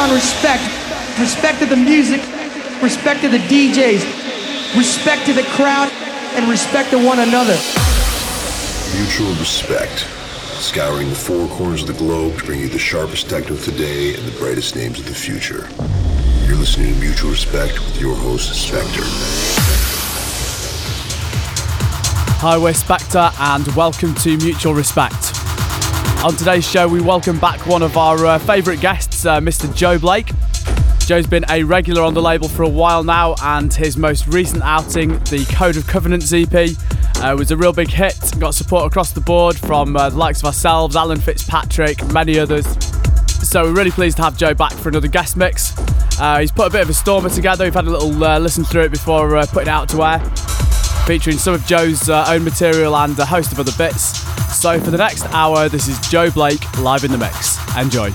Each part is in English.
on respect. Respect to the music, respect to the DJs, respect to the crowd, and respect to one another. Mutual respect. Scouring the four corners of the globe to bring you the sharpest techno today and the brightest names of the future. You're listening to Mutual Respect with your host, Spectre. Hi, we're Spectre, and welcome to Mutual Respect. On today's show, we welcome back one of our uh, favourite guests, uh, Mr. Joe Blake. Joe's been a regular on the label for a while now, and his most recent outing, the Code of Covenants EP, uh, was a real big hit. Got support across the board from uh, the likes of ourselves, Alan Fitzpatrick, many others. So we're really pleased to have Joe back for another guest mix. Uh, he's put a bit of a stormer together. We've had a little uh, listen through it before putting it out to air, featuring some of Joe's uh, own material and a host of other bits. So for the next hour, this is Joe Blake live in the mix. Enjoy.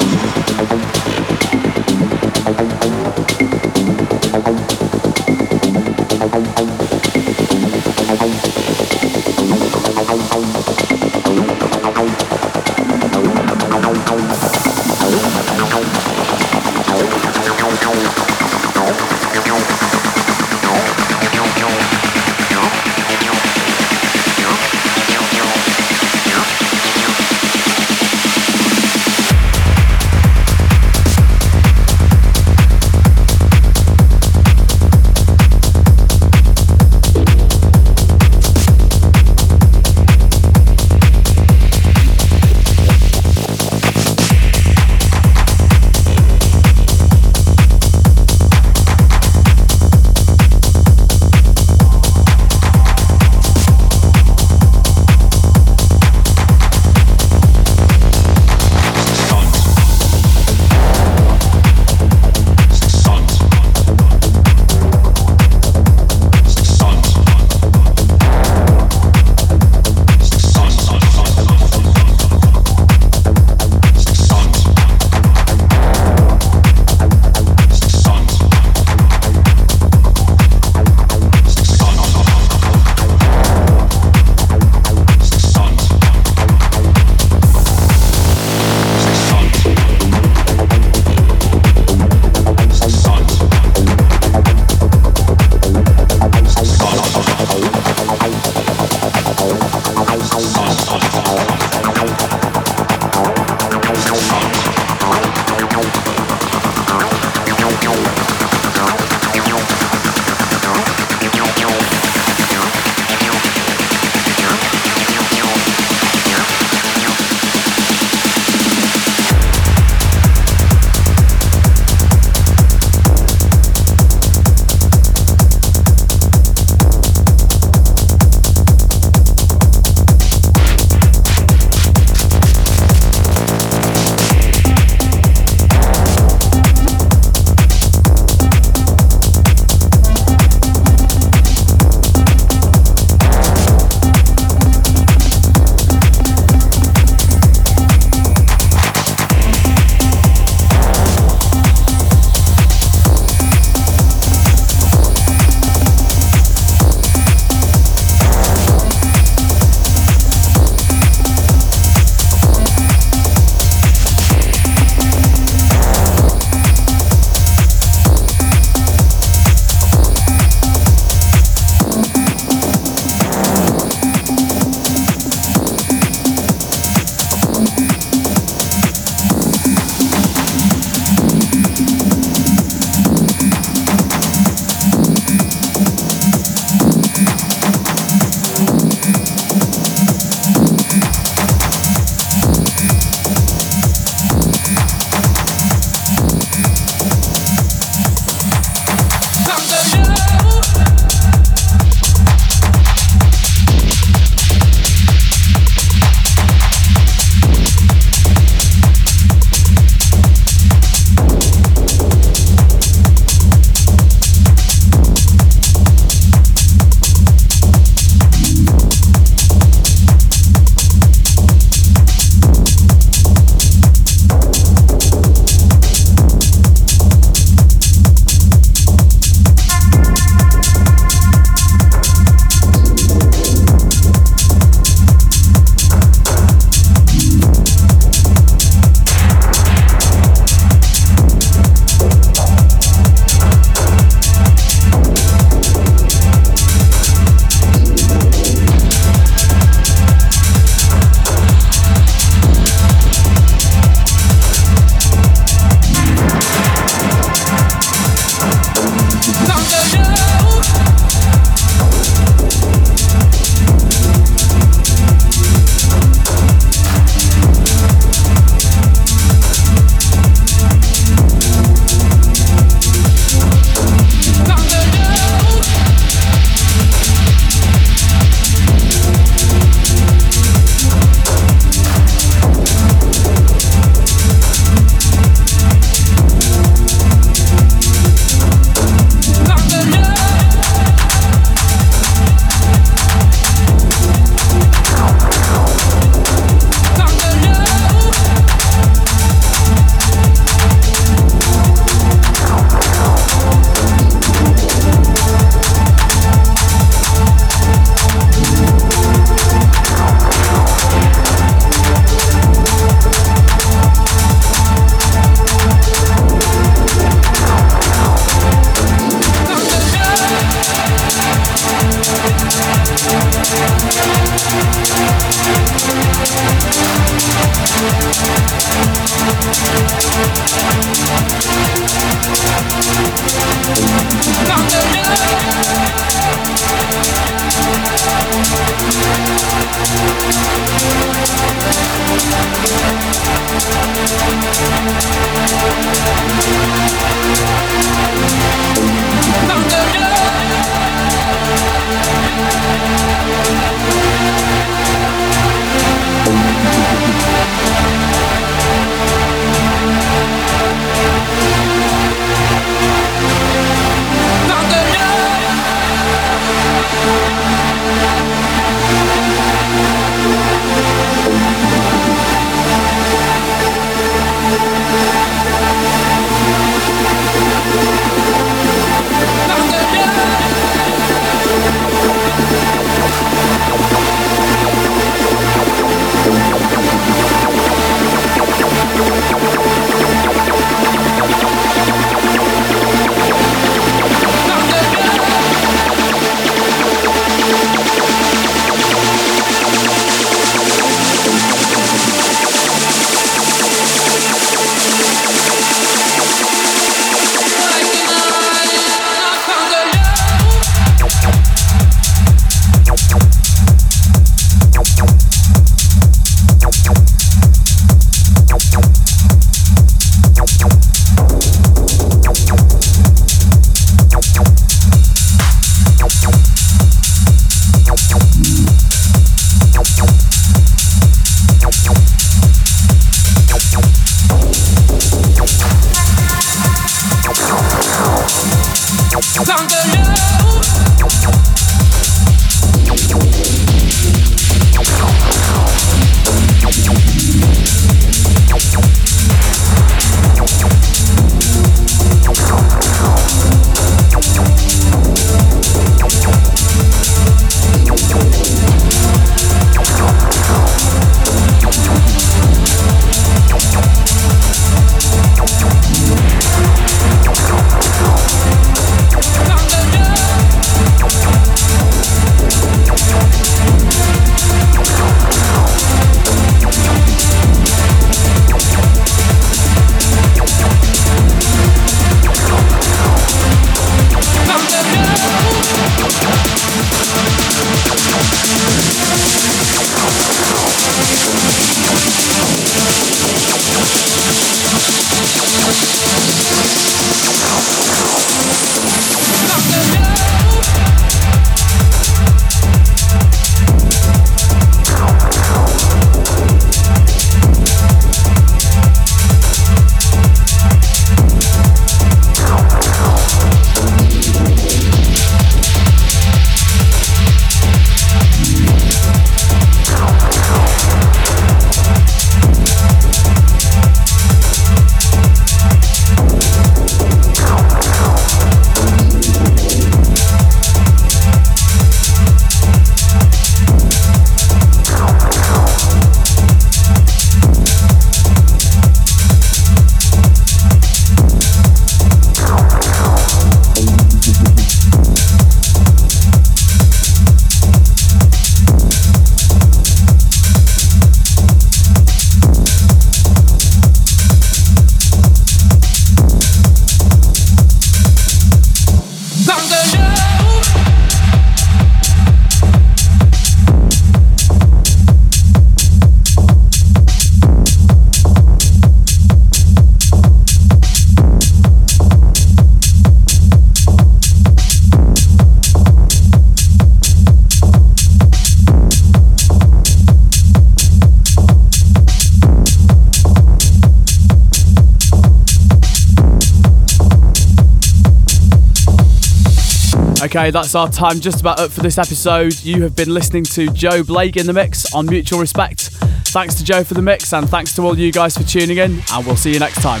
Okay, that's our time just about up for this episode. You have been listening to Joe Blake in the mix on Mutual Respect. Thanks to Joe for the mix, and thanks to all you guys for tuning in, and we'll see you next time.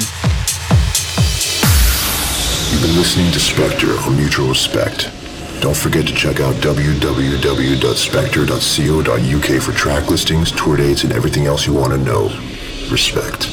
You've been listening to Spectre on Mutual Respect. Don't forget to check out www.spectre.co.uk for track listings, tour dates, and everything else you want to know. Respect.